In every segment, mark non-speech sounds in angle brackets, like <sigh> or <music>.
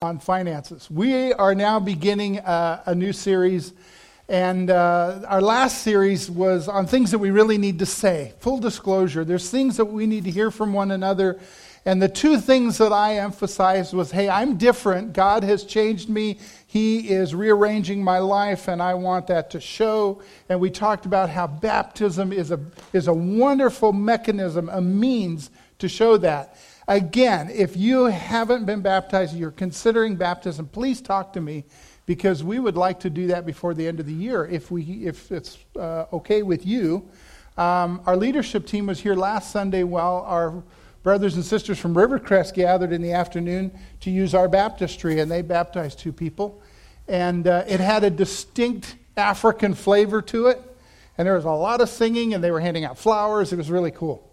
on finances. We are now beginning a, a new series, and uh, our last series was on things that we really need to say. Full disclosure, there's things that we need to hear from one another. And the two things that I emphasized was hey, I'm different. God has changed me. He is rearranging my life, and I want that to show. And we talked about how baptism is a, is a wonderful mechanism, a means to show that. Again, if you haven't been baptized, you're considering baptism, please talk to me because we would like to do that before the end of the year if, we, if it's uh, okay with you. Um, our leadership team was here last Sunday while our brothers and sisters from Rivercrest gathered in the afternoon to use our baptistry, and they baptized two people. And uh, it had a distinct African flavor to it, and there was a lot of singing, and they were handing out flowers. It was really cool.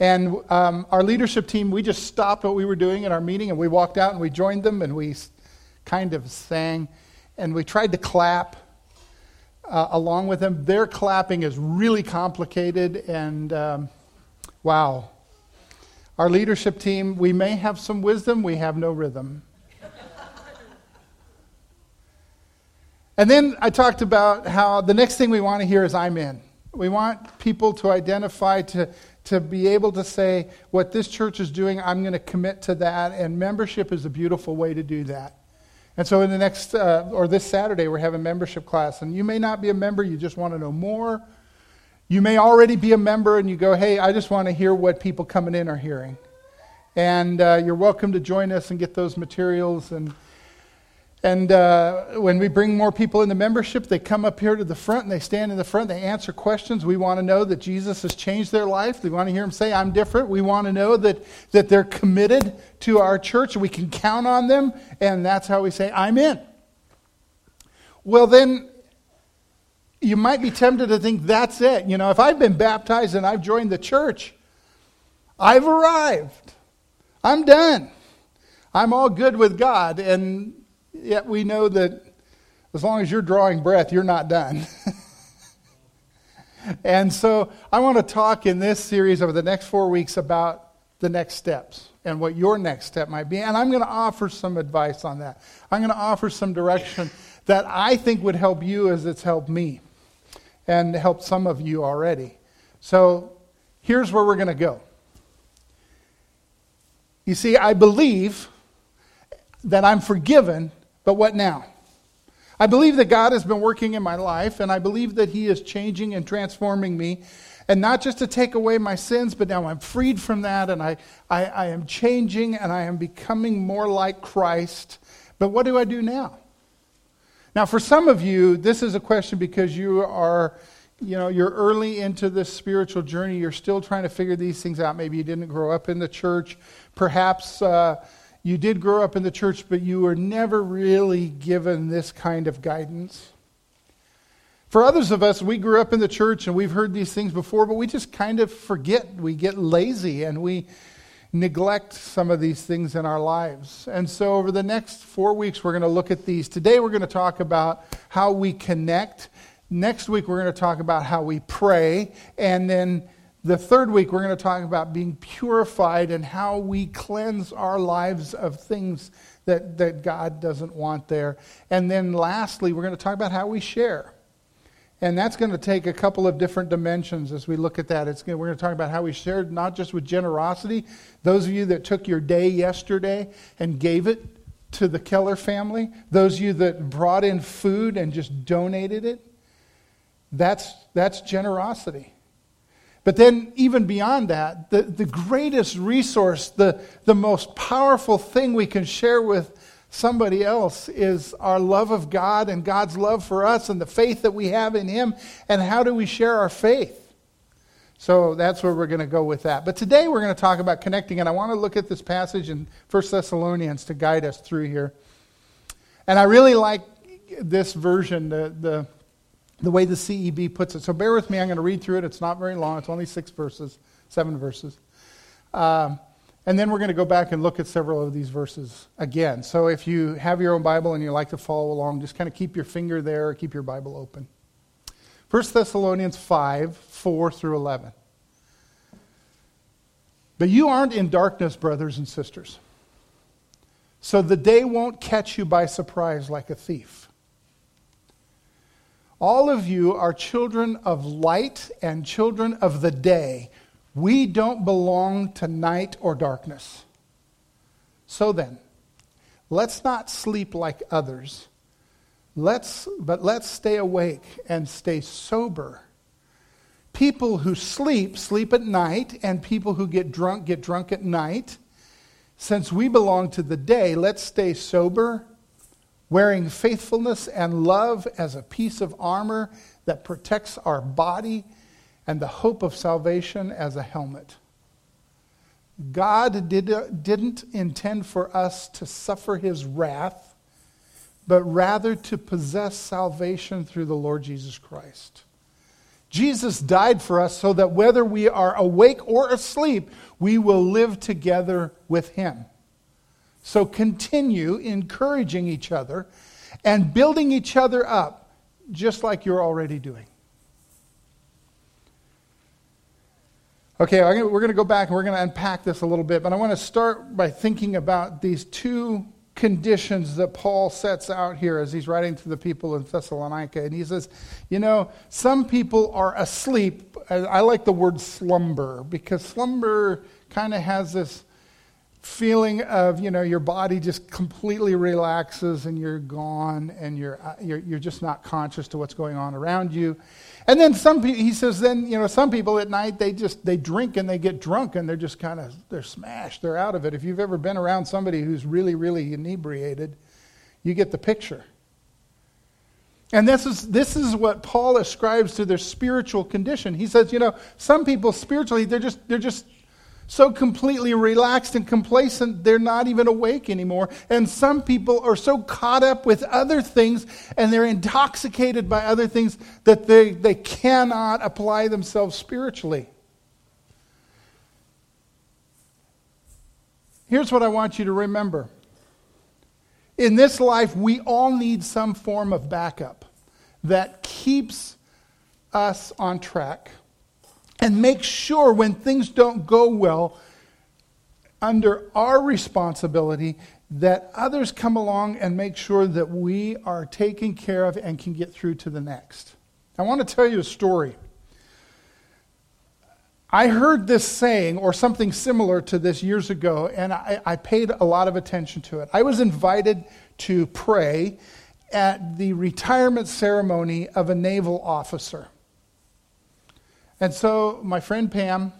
And um, our leadership team, we just stopped what we were doing in our meeting and we walked out and we joined them and we kind of sang and we tried to clap uh, along with them. Their clapping is really complicated and um, wow. Our leadership team, we may have some wisdom, we have no rhythm. and then I talked about how the next thing we want to hear is I'm in. We want people to identify, to, to be able to say, what this church is doing, I'm going to commit to that. And membership is a beautiful way to do that. And so, in the next, uh, or this Saturday, we're having membership class. And you may not be a member, you just want to know more. You may already be a member and you go, hey, I just want to hear what people coming in are hearing. And uh, you're welcome to join us and get those materials and and uh, when we bring more people into membership, they come up here to the front and they stand in the front. They answer questions. We want to know that Jesus has changed their life. We want to hear them say, I'm different. We want to know that, that they're committed to our church. We can count on them. And that's how we say, I'm in. Well, then you might be tempted to think that's it. You know, if I've been baptized and I've joined the church, I've arrived. I'm done. I'm all good with God. And yet we know that as long as you're drawing breath, you're not done. <laughs> and so I want to talk in this series over the next four weeks about the next steps and what your next step might be. And I'm going to offer some advice on that. I'm going to offer some direction that I think would help you as it's helped me and helped some of you already. So here's where we're going to go. You see, I believe that I'm forgiven but what now? I believe that God has been working in my life, and I believe that He is changing and transforming me. And not just to take away my sins, but now I'm freed from that, and I, I, I am changing and I am becoming more like Christ. But what do I do now? Now, for some of you, this is a question because you are, you know, you're early into this spiritual journey. You're still trying to figure these things out. Maybe you didn't grow up in the church. Perhaps uh, you did grow up in the church, but you were never really given this kind of guidance. For others of us, we grew up in the church and we've heard these things before, but we just kind of forget. We get lazy and we neglect some of these things in our lives. And so, over the next four weeks, we're going to look at these. Today, we're going to talk about how we connect. Next week, we're going to talk about how we pray. And then the third week, we're going to talk about being purified and how we cleanse our lives of things that, that God doesn't want there. And then lastly, we're going to talk about how we share. And that's going to take a couple of different dimensions as we look at that. It's going, we're going to talk about how we shared, not just with generosity. Those of you that took your day yesterday and gave it to the Keller family, those of you that brought in food and just donated it, that's, that's generosity. But then, even beyond that, the, the greatest resource, the, the most powerful thing we can share with somebody else is our love of God and God's love for us and the faith that we have in Him. And how do we share our faith? So that's where we're going to go with that. But today we're going to talk about connecting, and I want to look at this passage in 1 Thessalonians to guide us through here. And I really like this version, the, the the way the CEB puts it. So bear with me. I'm going to read through it. It's not very long. It's only six verses, seven verses. Um, and then we're going to go back and look at several of these verses again. So if you have your own Bible and you like to follow along, just kind of keep your finger there keep your Bible open. 1 Thessalonians 5 4 through 11. But you aren't in darkness, brothers and sisters, so the day won't catch you by surprise like a thief. All of you are children of light and children of the day. We don't belong to night or darkness. So then, let's not sleep like others. Let's, but let's stay awake and stay sober. People who sleep, sleep at night, and people who get drunk, get drunk at night. Since we belong to the day, let's stay sober, wearing faithfulness and love as a piece of armor that protects our body, and the hope of salvation as a helmet. God did, didn't intend for us to suffer his wrath, but rather to possess salvation through the Lord Jesus Christ. Jesus died for us so that whether we are awake or asleep, we will live together with him. So continue encouraging each other and building each other up, just like you're already doing. Okay, we're going to go back and we're going to unpack this a little bit, but I want to start by thinking about these two conditions that Paul sets out here as he's writing to the people in Thessalonica. And he says, You know, some people are asleep. I like the word slumber because slumber kind of has this feeling of, you know, your body just completely relaxes and you're gone and you're, uh, you're, you're just not conscious to what's going on around you. And then some people, he says, then, you know, some people at night, they just, they drink and they get drunk and they're just kind of, they're smashed. They're out of it. If you've ever been around somebody who's really, really inebriated, you get the picture. And this is, this is what Paul ascribes to their spiritual condition. He says, you know, some people spiritually, they're just, they're just so completely relaxed and complacent, they're not even awake anymore. And some people are so caught up with other things and they're intoxicated by other things that they, they cannot apply themselves spiritually. Here's what I want you to remember. In this life, we all need some form of backup that keeps us on track and make sure when things don't go well, under our responsibility, that others come along and make sure that we are taken care of and can get through to the next. I want to tell you a story. I heard this saying or something similar to this years ago, and I, I, paid a lot of attention to it. I was invited to pray at the retirement ceremony of a naval officer. And so my friend Pam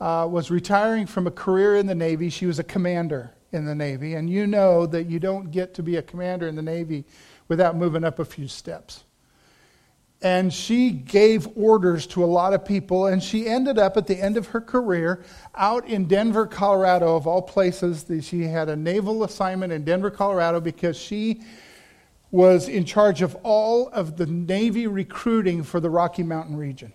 uh, was retiring from a career in the Navy. She was a commander in the Navy. And you know that you don't get to be a commander in the Navy without moving up a few steps. And she gave orders to a lot of people, and she ended up at the end of her career out in Denver, Colorado, of all places. She had a naval assignment in Denver, Colorado, because she was in charge of all of the Navy recruiting for the Rocky Mountain region.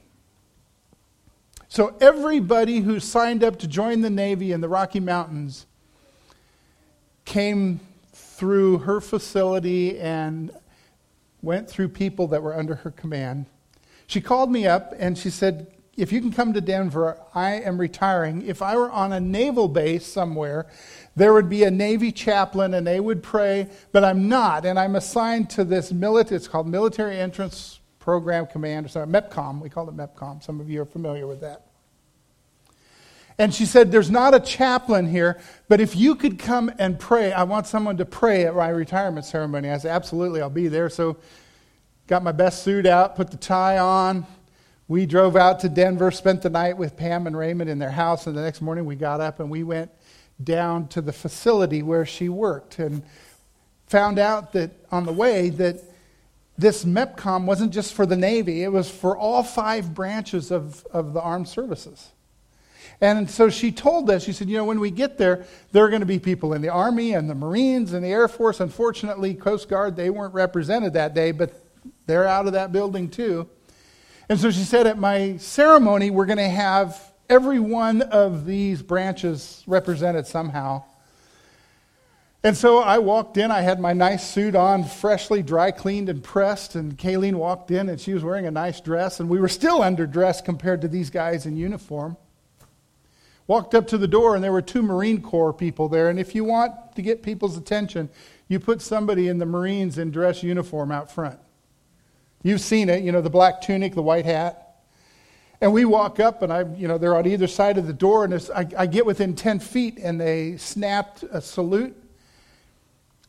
So everybody who signed up to join the Navy in the Rocky Mountains came through her facility and went through people that were under her command. She called me up and she said, If you can come to Denver, I am retiring. If I were on a naval base somewhere, there would be a Navy chaplain and they would pray, but I'm not. And I'm assigned to this military, it's called Military Entrance Program Command, or something, MEPCOM. We call it MEPCOM. Some of you are familiar with that. And she said, There's not a chaplain here, but if you could come and pray, I want someone to pray at my retirement ceremony. I said, Absolutely, I'll be there. So, got my best suit out, put the tie on. We drove out to Denver, spent the night with Pam and Raymond in their house, and the next morning we got up and we went down to the facility where she worked and found out that on the way that this MEPCOM wasn't just for the Navy, it was for all five branches of, of the armed services. And so she told us, she said, you know, when we get there, there are going to be people in the Army and the Marines and the Air Force. Unfortunately, Coast Guard, they weren't represented that day, but they're out of that building too. And so she said, at my ceremony, we're going to have every one of these branches represented somehow. And so I walked in. I had my nice suit on, freshly dry cleaned and pressed. And Kayleen walked in, and she was wearing a nice dress. And we were still underdressed compared to these guys in uniform. Walked up to the door, and there were two Marine Corps people there. And if you want to get people's attention, you put somebody in the Marines in dress uniform out front. You've seen it, you know, the black tunic, the white hat. And we walk up, and I, you know, they're on either side of the door, and I, I get within 10 feet, and they snapped a salute.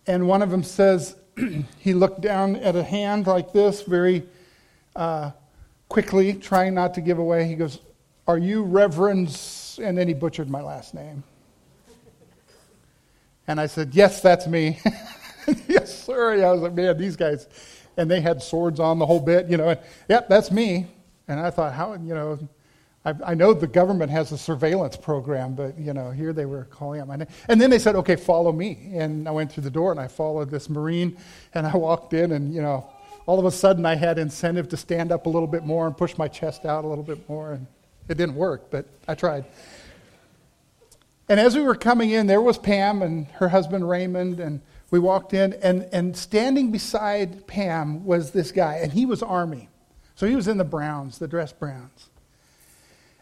And one of them says, <clears throat> he looked down at a hand like this, very uh, quickly, trying not to give away. He goes, Are you Reverend? And then he butchered my last name. And I said, Yes, that's me. <laughs> yes, sir. Yeah, I was like, Man, these guys. And they had swords on the whole bit, you know. And, yep, that's me. And I thought, How, you know, I, I, know the government has a surveillance program, but, you know, here they were calling out my name. And then they said, Okay, follow me. And I went through the door and I followed this Marine. And I walked in, and, you know, all of a sudden I had incentive to stand up a little bit more and push my chest out a little bit more. And it didn't work, but I tried. And as we were coming in, there was Pam and her husband Raymond, and we walked in, and, and standing beside Pam was this guy, and he was Army. So he was in the Browns, the dress Browns.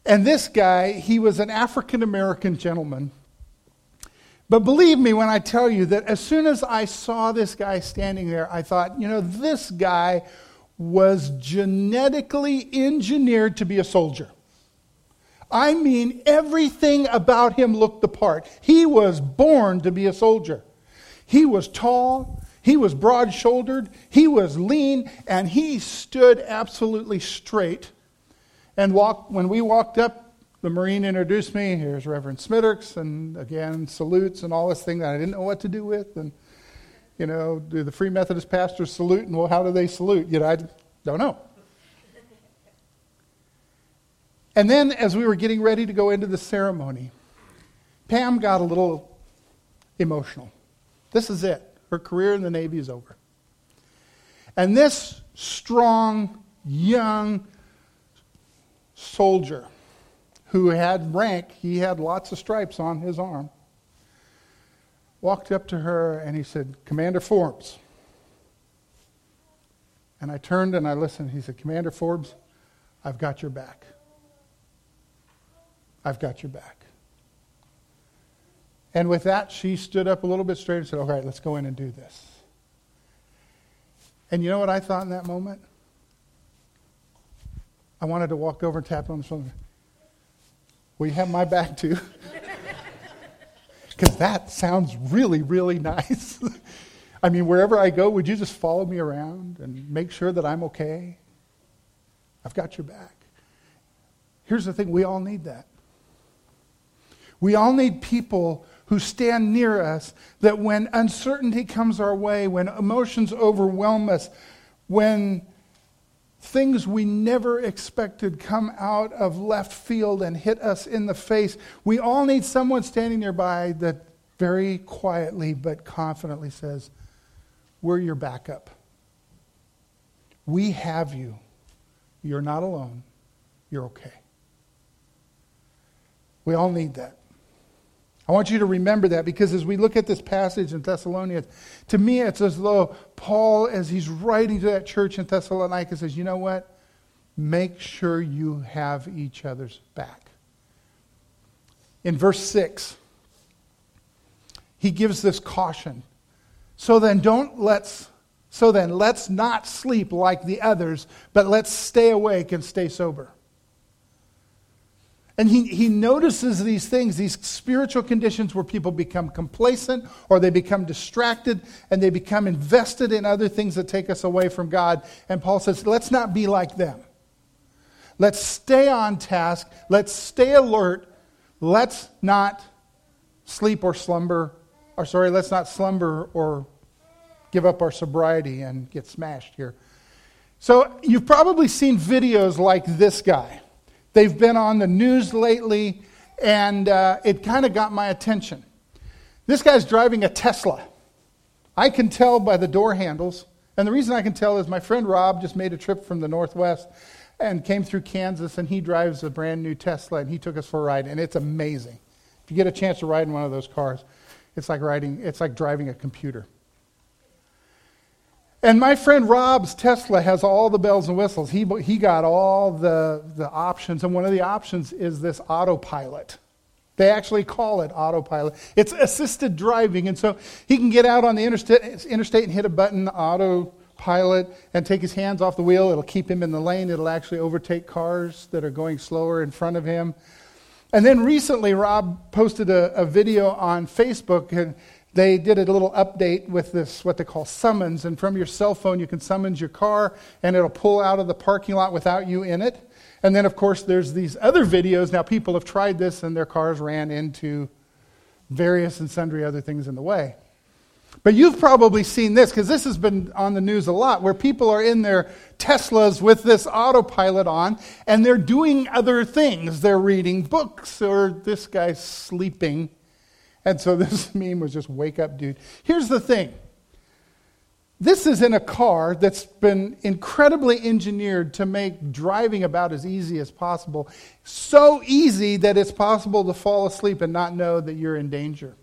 And this guy, he was an African American gentleman. But believe me when I tell you that as soon as I saw this guy standing there, I thought, you know, this guy was genetically engineered to be a soldier. I mean, everything about him looked the part. He was born to be a soldier. He was tall, he was broad shouldered, he was lean, and he stood absolutely straight. And walked, when we walked up, the Marine introduced me. Here's Reverend Smitterks, and again, salutes and all this thing that I didn't know what to do with. And, you know, do the Free Methodist pastors salute? And well, how do they salute? You know, I don't know. And then, as we were getting ready to go into the ceremony, Pam got a little emotional. This is it. Her career in the Navy is over. And this strong, young soldier who had rank, he had lots of stripes on his arm, walked up to her and he said, Commander Forbes. And I turned and I listened. He said, Commander Forbes, I've got your back. I've got your back. And with that, she stood up a little bit straight and said, All right, let's go in and do this. And you know what I thought in that moment? I wanted to walk over and tap on the shoulder. Will you have my back too? <laughs> Because that sounds really, really nice. <laughs> I mean, wherever I go, would you just follow me around and make sure that I'm okay? I've got your back. Here's the thing we all need that. We all need people who stand near us that when uncertainty comes our way, when emotions overwhelm us, when things we never expected come out of left field and hit us in the face, we all need someone standing nearby that very quietly but confidently says, We're your backup. We have you. You're not alone. You're okay. We all need that. I want you to remember that because as we look at this passage in Thessalonians, to me it's as though Paul, as he's writing to that church in Thessalonica, says, you know what? Make sure you have each other's back. In verse 6, he gives this caution. So then don't let's so then let's not sleep like the others, but let's stay awake and stay sober. And he, he notices these things, these spiritual conditions where people become complacent or they become distracted and they become invested in other things that take us away from God. And Paul says, let's not be like them. Let's stay on task. Let's stay alert. Let's not sleep or slumber, or sorry, let's not slumber or give up our sobriety and get smashed here. So you've probably seen videos like this guy. They've been on the news lately, and uh, it kind of got my attention. This guy's driving a Tesla. I can tell by the door handles. And the reason I can tell is my friend Rob just made a trip from the Northwest and came through Kansas, and he drives a brand new Tesla, and he took us for a ride, and it's amazing. If you get a chance to ride in one of those cars, it's like riding, it's like driving a computer. And my friend Rob's Tesla has all the bells and whistles. He, he got all the, the options, and one of the options is this autopilot. They actually call it autopilot. It's assisted driving. And so he can get out on the interstate, interstate and hit a button, autopilot, and take his hands off the wheel. It'll keep him in the lane. It'll actually overtake cars that are going slower in front of him. And then recently, Rob posted a, a video on Facebook, and they did a little update with this, what they call summons. And from your cell phone, you can summons your car, and it'll pull out of the parking lot without you in it. And then, of course, there's these other videos. Now, people have tried this, and their cars ran into various and sundry other things in the way. But you've probably seen this because this has been on the news a lot where people are in their Teslas with this autopilot on and they're doing other things. They're reading books or this guy's sleeping. And so <laughs> this meme was just wake up, dude. Here's the thing this is in a car that's been incredibly engineered to make driving about as easy as possible. So easy that it's possible to fall asleep and not know that you're in danger.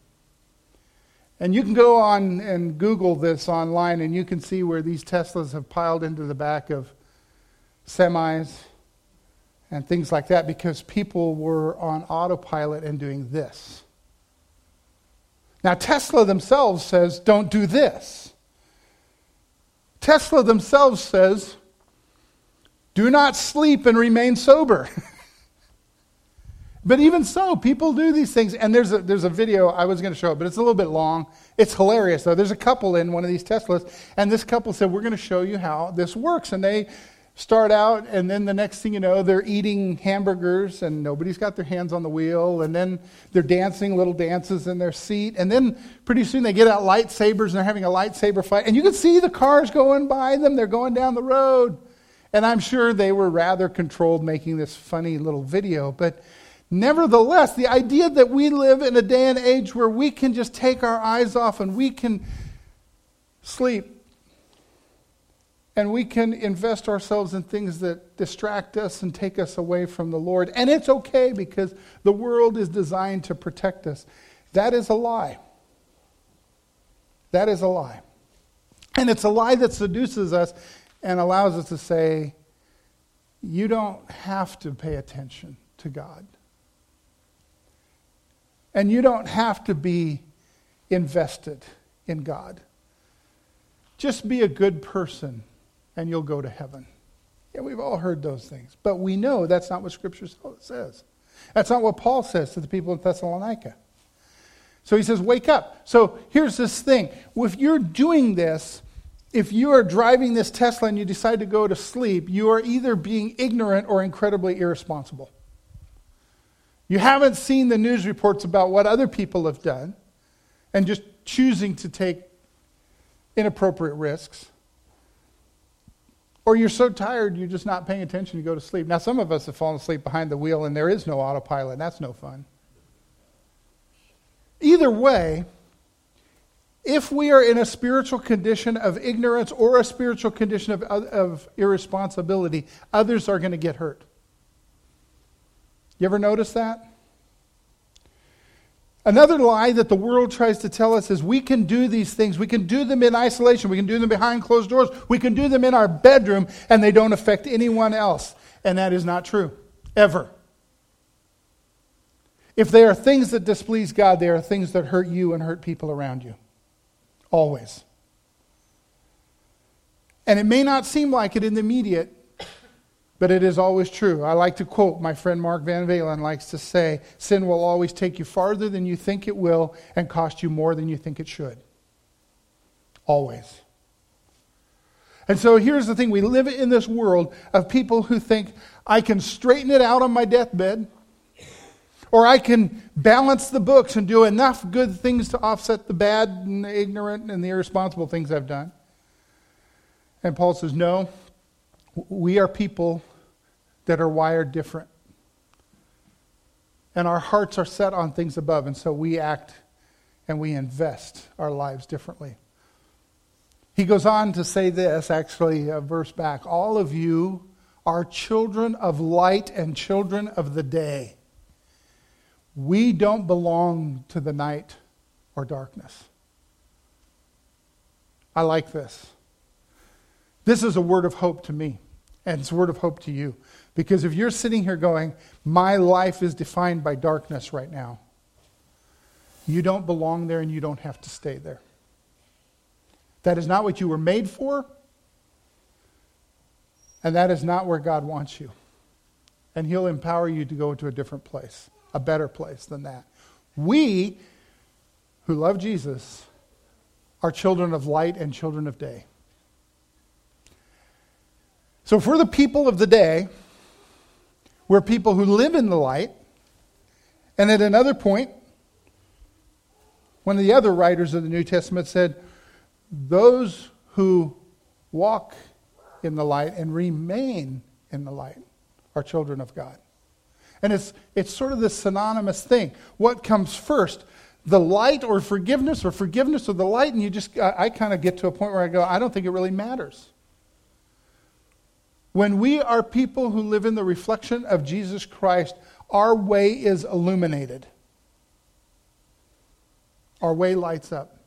And you can go on and Google this online, and you can see where these Teslas have piled into the back of semis and things like that because people were on autopilot and doing this. Now, Tesla themselves says, don't do this. Tesla themselves says, do not sleep and remain sober. <laughs> but even so, people do these things. And there's a, there's a video I was going to show it, but it's a little bit long. It's hilarious, though. There's a couple in one of these Teslas, and this couple said, We're going to show you how this works. And they start out, and then the next thing you know, they're eating hamburgers, and nobody's got their hands on the wheel, and then they're dancing little dances in their seat, and then pretty soon they get out lightsabers and they're having a lightsaber fight, and you can see the cars going by them, they're going down the road. And I'm sure they were rather controlled making this funny little video, but nevertheless, the idea that we live in a day and age where we can just take our eyes off and we can sleep and we can invest ourselves in things that distract us and take us away from the Lord. And it's okay because the world is designed to protect us. That is a lie. That is a lie. And it's a lie that seduces us and allows us to say, you don't have to pay attention to God. And you don't have to be invested in God. Just be a good person and you'll go to heaven. Yeah, we've all heard those things. But we know that's not what Scripture says. That's not what Paul says to the people in Thessalonica. So he says, wake up. So here's this thing. If you're doing this, if you are driving this Tesla and you decide to go to sleep, you are either being ignorant or incredibly irresponsible. You haven't seen the news reports about what other people have done and just choosing to take inappropriate risks. Or you're so tired you're just not paying attention, you go to sleep. Now, some of us have fallen asleep behind the wheel and there is no autopilot, and that's no fun. Either way, if we are in a spiritual condition of ignorance or a spiritual condition of, of irresponsibility, others are going to get hurt. You ever notice that? Another lie that the world tries to tell us is we can do these things. We can do them in isolation. We can do them behind closed doors. We can do them in our bedroom and they don't affect anyone else. And that is not true, ever. If they are things that displease God, they are things that hurt you and hurt people around you. Always. And it may not seem like it in the immediate, but it is always true. I like to quote my friend Mark Van Valen likes to say, sin will always take you farther than you think it will and cost you more than you think it should. Always. And so here's the thing we live in this world of people who think, I can straighten it out on my deathbed, or I can balance the books and do enough good things to offset the bad and the ignorant and the irresponsible things I've done. And Paul says, No, we are people that are wired different. And our hearts are set on things above, and so we act and we invest our lives differently. He goes on to say this, actually, a verse back All of you are children of light and children of the day. We don't belong to the night or darkness. I like this. This is a word of hope to me, and it's a word of hope to you. Because if you're sitting here going, my life is defined by darkness right now, You don't belong there and you don't have to stay there. That is not what you were made for. And that is not where God wants you. And He'll empower you to go to a different place, a better place than that. We, who love Jesus, are children of light and children of day. So, for the people of the day, we're people who live in the light. And at another point, one of the other writers of the New Testament said, Those who walk in the light and remain in the light are children of God. And it's, it's sort of this synonymous thing. What comes first? The light or forgiveness or forgiveness or the light? And you just, I, I kind of get to a point where I go, I don't think it really matters. When we are people who live in the reflection of Jesus Christ, our way is illuminated. Our way lights up.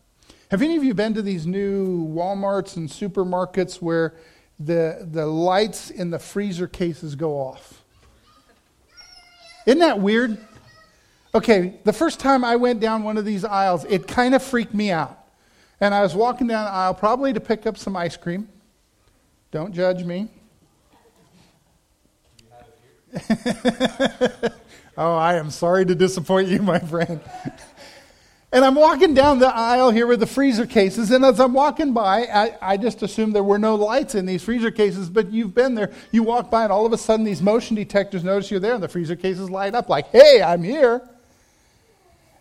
Have any of you been to these new Walmarts and supermarkets where the, the lights in the freezer cases go off? Isn't that weird? Okay, the first time I went down one of these aisles, it kind of freaked me out. And I was walking down the aisle, probably to pick up some ice cream. Don't judge me. <laughs> oh, I am sorry to disappoint you, my friend. and I'm walking down the aisle here with the freezer cases, and as I'm walking by, I, I, just assumed there were no lights in these freezer cases, but you've been there. You walk by, and all of a sudden, these motion detectors notice you're there, and the freezer cases light up like, hey, I'm here.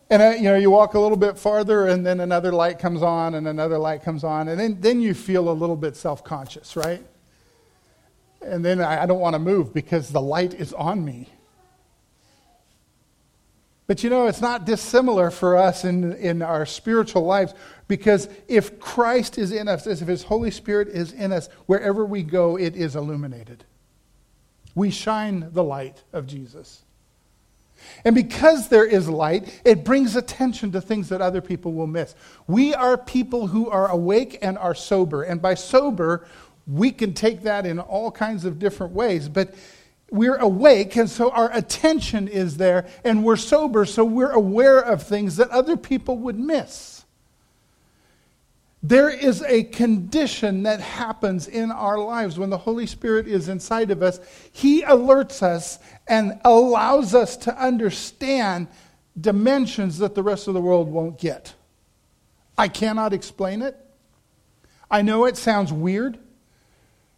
And uh, you know, you walk a little bit farther, and then another light comes on, and another light comes on, and then, then you feel a little bit self conscious, right? And then I don't want to move because the light is on me. But you know, it's not dissimilar for us in, in our spiritual lives because if Christ is in us, as if His Holy Spirit is in us, wherever we go, it is illuminated. We shine the light of Jesus. And because there is light, it brings attention to things that other people will miss. We are people who are awake and are sober. And by sober, we can take that in all kinds of different ways, but we're awake, and so our attention is there, and we're sober, so we're aware of things that other people would miss. There is a condition that happens in our lives when the Holy Spirit is inside of us. He alerts us and allows us to understand dimensions that the rest of the world won't get. I cannot explain it. I know it sounds weird.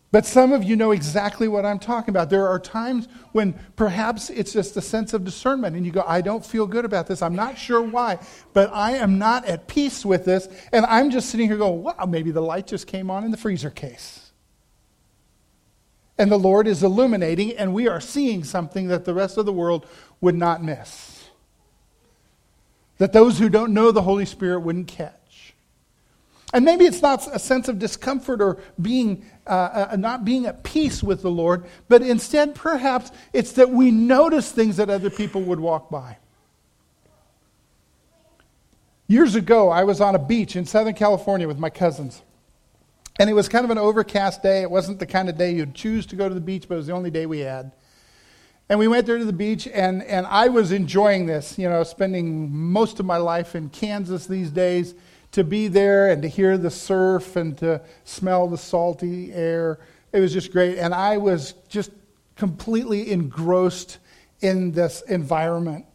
But some of you know exactly what I'm talking about. There are times when perhaps it's just a sense of discernment, and you go, I don't feel good about this. I'm not sure why, but I am not at peace with this. And I'm just sitting here going, wow, maybe the light just came on in the freezer case. And the Lord is illuminating, and we are seeing something that the rest of the world would not miss. That those who don't know the Holy Spirit wouldn't catch. And maybe it's not a sense of discomfort or being, uh, uh, not being at peace with the Lord, but instead, perhaps, it's that we notice things that other people would walk by. Years ago, I was on a beach in Southern California with my cousins. And it was kind of an overcast day. It wasn't the kind of day you'd choose to go to the beach, but it was the only day we had. And we went there to the beach, and, and I was enjoying this, you know, spending most of my life in Kansas these days to be there and to hear the surf and to smell the salty air. It was just great. And I was just completely engrossed in this environment.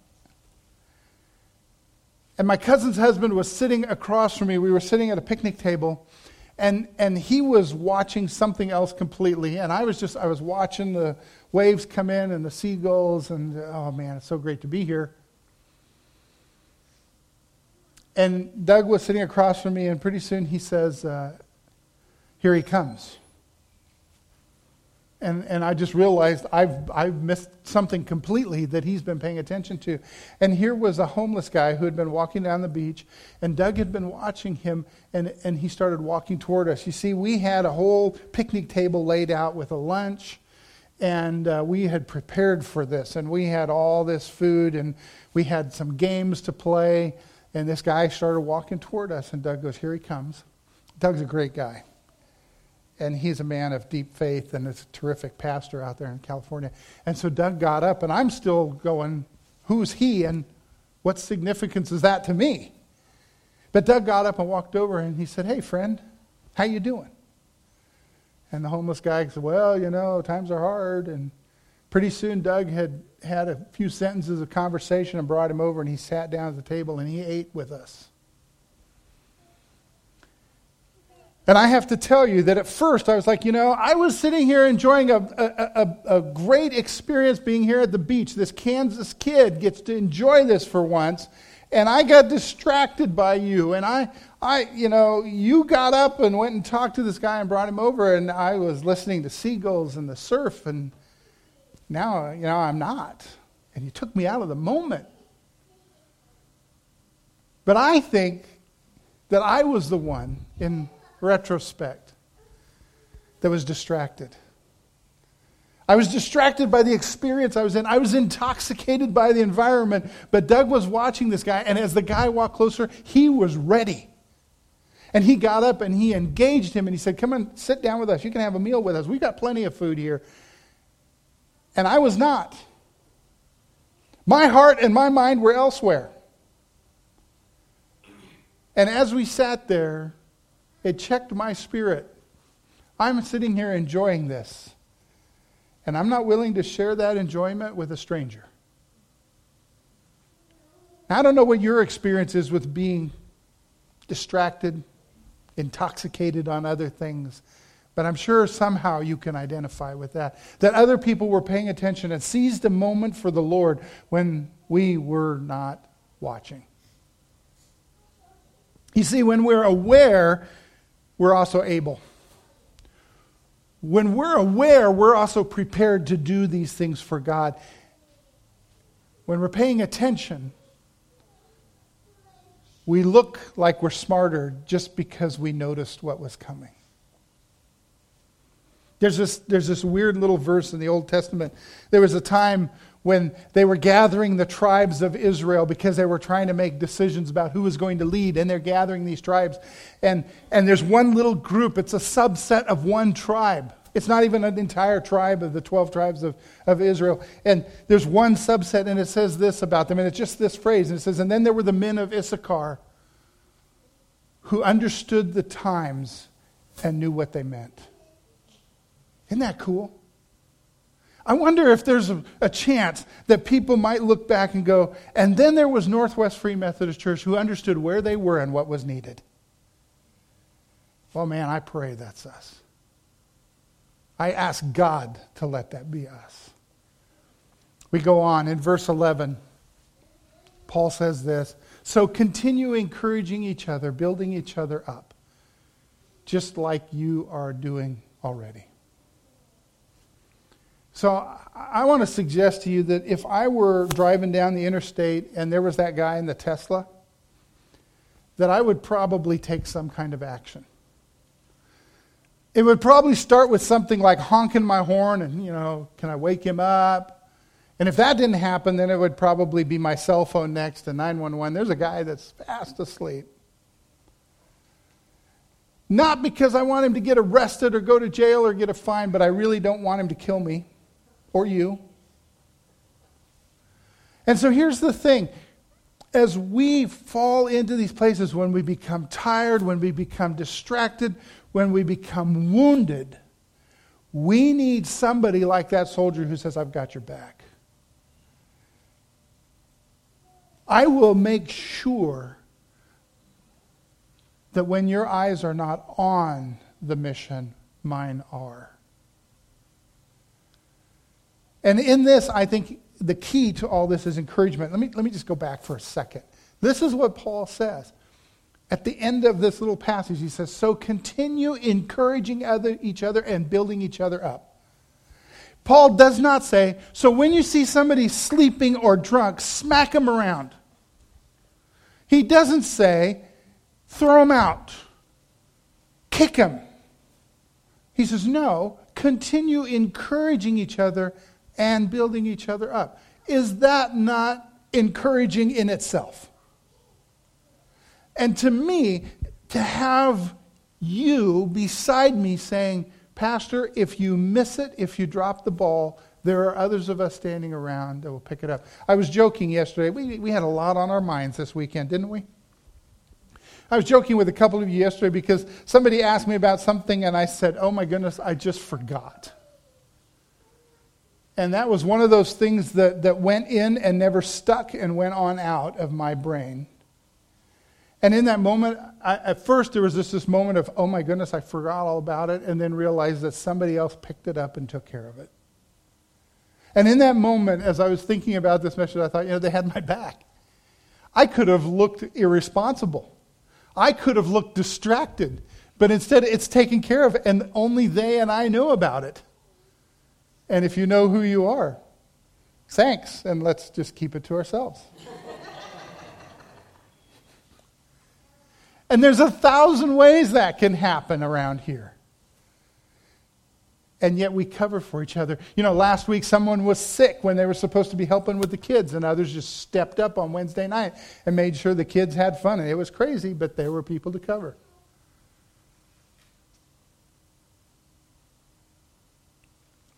And my cousin's husband was sitting across from me. We were sitting at a picnic table, and, and he was watching something else completely. And I was just, I was watching the waves come in and the seagulls, and oh man, it's so great to be here. And Doug was sitting across from me, and pretty soon he says, uh, Here he comes. And, and I just realized I've, I've missed something completely that he's been paying attention to. And here was a homeless guy who had been walking down the beach, and Doug had been watching him, and, and he started walking toward us. You see, we had a whole picnic table laid out with a lunch, and uh, we had prepared for this, and we had all this food, and we had some games to play. And this guy started walking toward us, and Doug goes, Here he comes. Doug's a great guy. And he's a man of deep faith and is a terrific pastor out there in California. And so Doug got up, and I'm still going, Who's he? And What significance is that to me? But Doug got up and walked over and he said, Hey, friend, how you doing? And the homeless guy said, Well, you know, times are hard. And pretty soon Doug had had a few sentences of conversation and brought him over and he sat down at the table and he ate with us. And I have to tell you that at first I was like, you know, I was sitting here enjoying a, a, a, a, great experience being here at the beach. This Kansas kid gets to enjoy this for once. And I got distracted by you. And I, I, you know, you got up and went and talked to this guy and brought him over. And I was listening to seagulls and the surf. And now, you know, I'm not. And you took me out of the moment. But I think that I was the one in retrospect that was distracted. I was distracted by the experience I was in. I was intoxicated by the environment. But Doug was watching this guy, and as the guy walked closer, he was ready. And he got up and he engaged him and he said, Come on, sit down with us. You can have a meal with us. We've got plenty of food here. And I was not. My heart and my mind were elsewhere. And as we sat there, it checked my spirit. I'm sitting here enjoying this, and I'm not willing to share that enjoyment with a stranger. I don't know what your experience is with being distracted, intoxicated on other things, but I'm sure somehow you can identify with that. That other people were paying attention and seized a moment for the Lord when we were not watching. You see, when we're aware we're also able. When we're aware, we're also prepared to do these things for God. When we're paying attention, we look like we're smarter just because we noticed what was coming. There's this, there's this weird little verse in the Old Testament. There was a time when they were gathering the tribes of Israel because they were trying to make decisions about who was going to lead, and they're gathering these tribes. And, and there's one little group, it's a subset of one tribe. It's not even an entire tribe of the 12 tribes of, of Israel. And there's one subset, and it says this about them, and it's just this phrase. And it says, And then there were the men of Issachar who understood the times and knew what they meant. Isn't that cool? I wonder if there's a, a, chance that people might look back and go, and then there was Northwest Free Methodist Church who understood where they were and what was needed. Well, man, I pray that's us. I ask God to let that be us. We go on in verse 11. Paul says this So continue encouraging each other, building each other up, just like you are doing already. So I want to suggest to you that if I were driving down the interstate and there was that guy in the Tesla, that I would probably take some kind of action. It would probably start with something like honking my horn and, you know, can I wake him up? And if that didn't happen, then it would probably be my cell phone next to 911. There's a guy that's fast asleep. Not because I want him to get arrested or go to jail or get a fine, but I really don't want him to kill me or you. And so here's the thing as we fall into these places, when we become tired, when we become distracted, when we become wounded, we need somebody like that soldier who says, I've got your back. I will make sure that when your eyes are not on the mission, mine are. And in this, I think the key to all this is encouragement. Let me, let me just go back for a second. This is what Paul says. At the end of this little passage, he says, So continue encouraging other, each other and building each other up. Paul does not say, So when you see somebody sleeping or drunk, smack them around. He doesn't say, Throw them out, kick them. He says, No, continue encouraging each other and building each other up. Is that not encouraging in itself? And to me, to have you beside me saying, Pastor, if you miss it, if you drop the ball, There are others of us standing around that will pick it up. I was joking yesterday. We, we had a lot on our minds this weekend, didn't we? I was joking with a couple of you yesterday because somebody asked me about something and I said, Oh my goodness, I just forgot. And that was one of those things that, that went in and never stuck and went on out of my brain. And in that moment, I, at first there was just this moment of, oh my goodness, I forgot all about it, and then realized that somebody else picked it up and took care of it. And in that moment, as I was thinking about this message, I thought, you know, they had my back. I could have looked irresponsible. I could have looked distracted. But instead, it's taken care of, and only they and I know about it. And if you know who you are, thanks, and let's just keep it to ourselves. and there's a thousand ways that can happen around here. And yet we cover for each other. You know, last week someone was sick when they were supposed to be helping with the kids, and others just stepped up on Wednesday night and made sure the kids had fun. And it was crazy, but there were people to cover.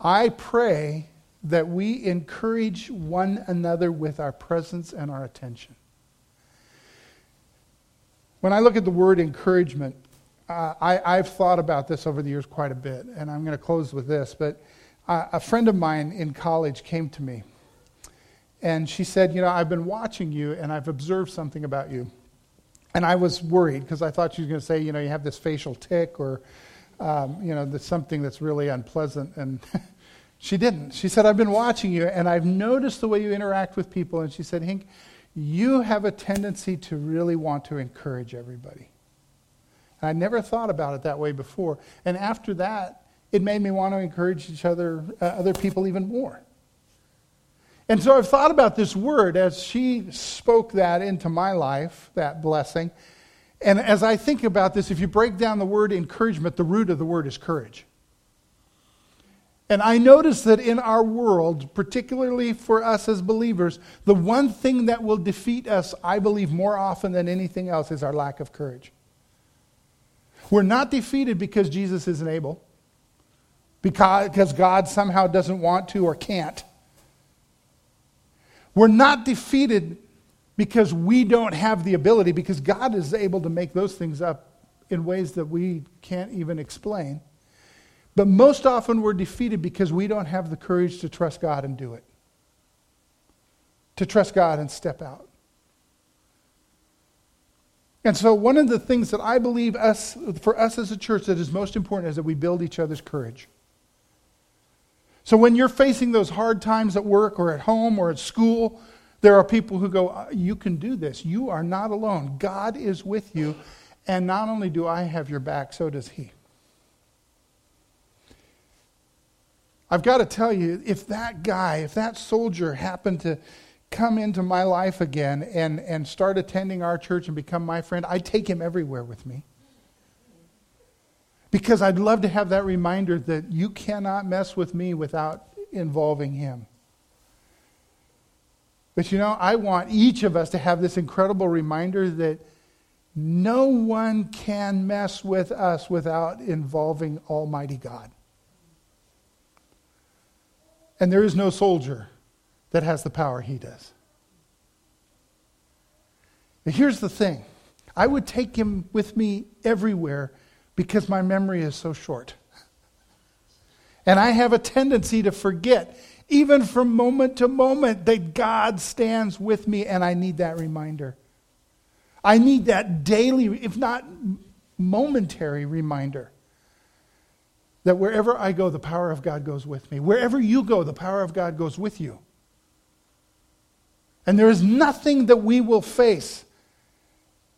I pray that we encourage one another with our presence and our attention. When I look at the word encouragement, uh, I, have thought about this over the years quite a bit, and I'm going to close with this. But uh, a friend of mine in college came to me, and she said, You know, I've been watching you, and I've observed something about you. And I was worried because I thought she was going to say, You know, you have this facial tic, or, um, you know, something that's really unpleasant. And <laughs> She didn't. She said, I've been watching you and I've noticed the way you interact with people. And she said, Hink, you have a tendency to really want to encourage everybody. And I never thought about it that way before. And after that, it made me want to encourage each other, uh, other people even more. And so I've thought about this word as she spoke that into my life, that blessing. And as I think about this, if you break down the word encouragement, the root of the word is courage. And I notice that in our world, particularly for us as believers, the one thing that will defeat us, I believe, more often than anything else is our lack of courage. We're not defeated because Jesus isn't able, because God somehow doesn't want to or can't. We're not defeated because we don't have the ability, because God is able to make those things up in ways that we can't even explain. But most often we're defeated because we don't have the courage to trust God and do it. To trust God and step out. And so, one of the things that I believe us, for us as a church that is most important is that we build each other's courage. So, when you're facing those hard times at work or at home or at school, there are people who go, uh, You can do this. You are not alone. God is with you. And not only do I have your back, so does He. I've got to tell you, if that guy, if that soldier happened to come into my life again and, and start attending our church and become my friend, I'd take him everywhere with me. Because I'd love to have that reminder that you cannot mess with me without involving him. But you know, I want each of us to have this incredible reminder that no one can mess with us without involving Almighty God. And there is no soldier that has the power he does. But here's the thing I would take him with me everywhere because my memory is so short. And I have a tendency to forget, even from moment to moment, that God stands with me, and I need that reminder. I need that daily, if not momentary reminder that wherever I go, the power of God goes with me. Wherever you go, the power of God goes with you. And there is nothing that we will face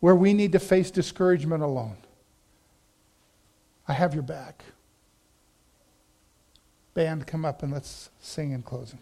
where we need to face discouragement alone. I have your back. Band, come up and let's sing in closing.